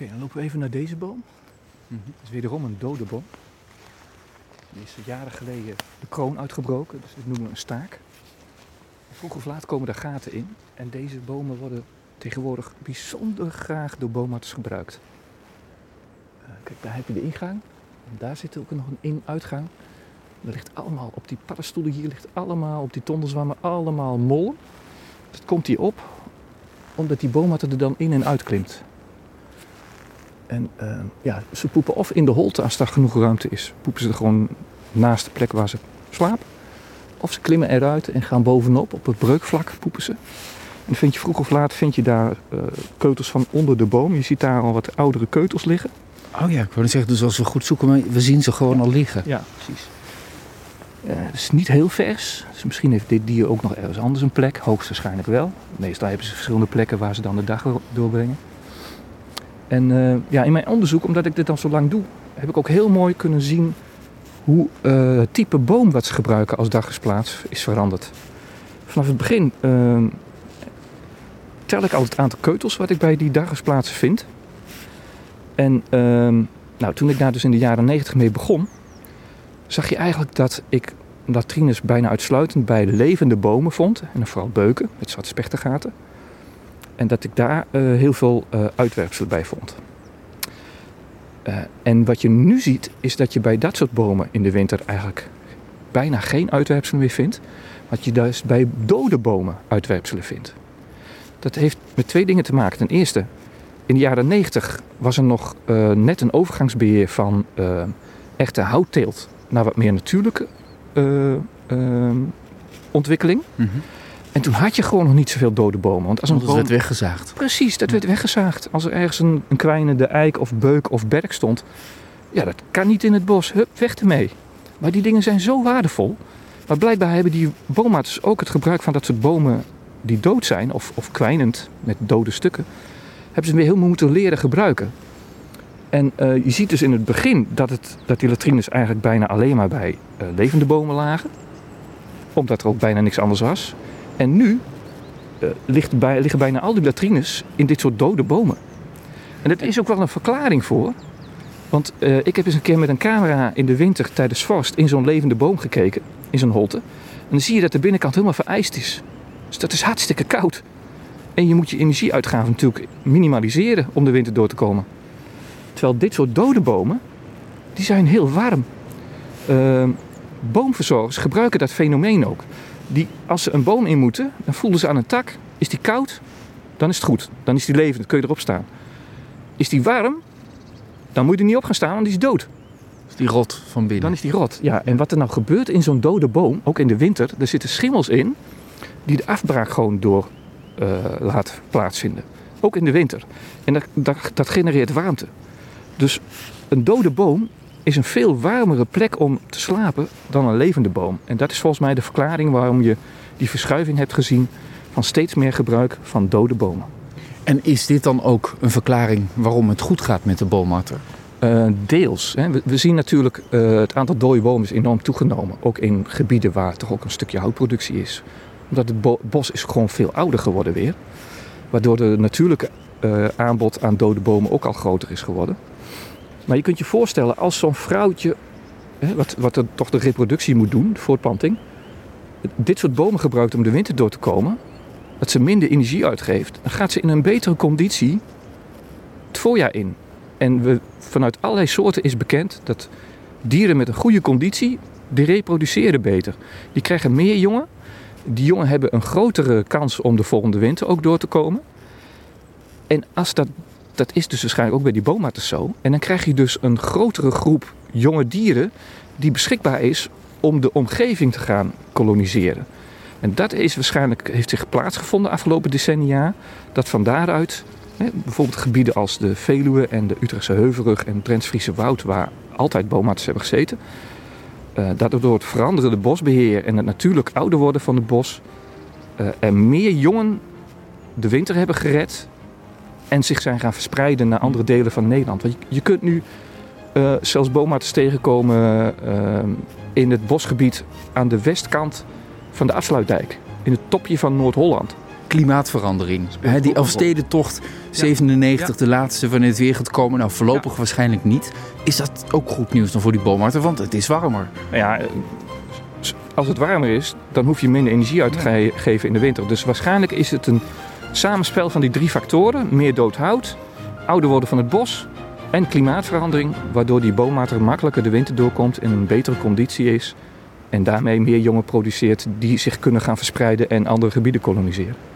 Oké, dan lopen we even naar deze boom. Het is wederom een dode boom. Die is jaren geleden de kroon uitgebroken, dus dit noemen we een staak. Vroeg of laat komen daar gaten in. En deze bomen worden tegenwoordig bijzonder graag door boomarts gebruikt. Eh, kijk, daar heb je de ingang. En daar zit ook nog een in-uitgang. Er ligt allemaal op die paddenstoelen hier, ligt allemaal op die tondelzwammen, allemaal mol. Dat komt hier op, omdat die boomart er dan in en uit klimt. En eh, ja, ze poepen of in de holte als daar genoeg ruimte is. Poepen ze er gewoon naast de plek waar ze slapen. Of ze klimmen eruit en gaan bovenop, op het breukvlak poepen ze. En vind je vroeg of laat vind je daar uh, keutels van onder de boom. Je ziet daar al wat oudere keutels liggen. Oh ja, ik wou zeggen, dus als we goed zoeken, we zien ze gewoon al liggen. Ja, precies. Uh, het is niet heel vers. Dus misschien heeft dit dier ook nog ergens anders een plek. Hoogstwaarschijnlijk wel. Meestal hebben ze verschillende plekken waar ze dan de dag doorbrengen. En uh, ja, in mijn onderzoek, omdat ik dit al zo lang doe, heb ik ook heel mooi kunnen zien hoe uh, het type boom wat ze gebruiken als daggesplaats is veranderd. Vanaf het begin uh, tel ik altijd het aantal keutels wat ik bij die daggesplaatsen vind. En ehm, nou, toen ik daar dus in de jaren 90 mee begon, zag je eigenlijk dat ik latrines bijna uitsluitend bij levende bomen vond. En vooral beuken met zwarte spechtergaten. En dat ik daar uh, heel veel uh, uitwerpselen bij vond. Uh, en wat je nu ziet, is dat je bij dat soort bomen in de winter eigenlijk bijna geen uitwerpselen meer vindt. Wat je dus bij dode bomen uitwerpselen vindt. Dat heeft met twee dingen te maken. Ten eerste, in de jaren 90 was er nog net een overgangsbeheer van echte houtteelt naar wat meer natuurlijke ontwikkeling. Mm. En toen had je gewoon nog niet zoveel dode bomen. Want als een boom... werd weggezaagd. Precies, dat werd weggezaagd. Als er ergens een, een kwijnende eik of beuk of berk stond. Ja, dat kan niet in het bos. Hup, weg ermee. Maar die dingen zijn zo waardevol. Maar blijkbaar hebben die boomarts ook het gebruik van dat soort bomen die dood zijn. Of, of kwijnend met dode stukken. Hebben ze weer heel moeten leren gebruiken. En uh, je ziet dus in het begin dat, het, dat die latrines eigenlijk bijna alleen maar bij uh, levende bomen lagen. Omdat er ook bijna niks anders was. En nu uh, ligt bij, liggen bijna al die latrines in dit soort dode bomen. En dat is ook wel een verklaring voor. Want uh, ik heb eens een keer met een camera in de winter tijdens vorst in zo'n levende boom gekeken, in zo'n holte. En dan zie je dat de binnenkant helemaal vereist is. Dus dat is hartstikke koud. En je moet je energieuitgaven natuurlijk minimaliseren om de winter door te komen. Terwijl dit soort dode bomen, die zijn heel warm. Uh, boomverzorgers gebruiken dat fenomeen ook die, als ze een boom in moeten, dan voelen ze aan een tak. Is die koud, dan is het goed. Dan is die levend, kun je erop staan. Is die warm, dan moet je er niet op gaan staan, want die is dood. Is die rot van binnen? Dan is die rot, ja. En wat er nou gebeurt in zo'n dode boom, ook in de winter, er zitten schimmels in die de afbraak gewoon door uh, laten plaatsvinden. Ook in de winter. En dat, dat, dat genereert warmte. Dus een dode boom is een veel warmere plek om te slapen dan een levende boom. En dat is volgens mij de verklaring waarom je die verschuiving hebt gezien van steeds meer gebruik van dode bomen. En is dit dan ook een verklaring waarom het goed gaat met de boomarter? Uh, deels. Hè. We, we, zien natuurlijk uh, het aantal dode bomen is enorm toegenomen. Ook in gebieden waar toch ook een stukje houtproductie is. Omdat het bo bos is gewoon veel ouder geworden weer. Waardoor de natuurlijke uh, aanbod aan dode bomen ook al groter is geworden. Maar je kunt je voorstellen, als zo'n vrouwtje, hè, wat, wat er toch de reproductie moet doen, voortplanting, dit soort bomen gebruikt om de winter door te komen, dat ze minder energie uitgeeft, dan gaat ze in een betere conditie het voorjaar in. En we, vanuit allerlei soorten is bekend dat dieren met een goede conditie, die reproduceren beter. Die krijgen meer jongen. Die jongen hebben een grotere kans om de volgende winter ook door te komen. En als dat dat is dus waarschijnlijk ook bij die boomarters zo. En dan krijg je dus een grotere groep jonge dieren die beschikbaar is om de omgeving te gaan koloniseren. En dat is waarschijnlijk, heeft zich plaatsgevonden de afgelopen decennia. Dat van daaruit, hè, bijvoorbeeld gebieden als de Veluwe en de Utrechtse Heuvelrug en het Drents-Friese Woud, waar altijd boomarters hebben gezeten. Uh, dat door het veranderende bosbeheer en het natuurlijk ouder worden van het bos, uh, er meer jongen de winter hebben gered en zich zijn gaan verspreiden naar andere delen van Nederland. Want je, je kunt nu uh, zelfs boomarters tegenkomen uh, in het bosgebied aan de westkant van de afsluitdijk. In het topje van Noord-Holland. klimaatverandering. Hè, die Elfstedentocht 97, de laatste wanneer het weer gaat komen. Nou, voorlopig waarschijnlijk niet. Is dat ook goed nieuws dan voor die boommarkten? Want het is warmer. Nou ja, eh, als het warmer is, dan hoef je minder energie uit te ge- geven in de winter. Dus waarschijnlijk is het een samenspel van die drie factoren. Meer dood hout, ouder worden van het bos en klimaatverandering. Waardoor die boommater makkelijker de winter doorkomt in een betere conditie is. En daarmee meer jongen produceert die zich kunnen gaan verspreiden en andere gebieden koloniseren.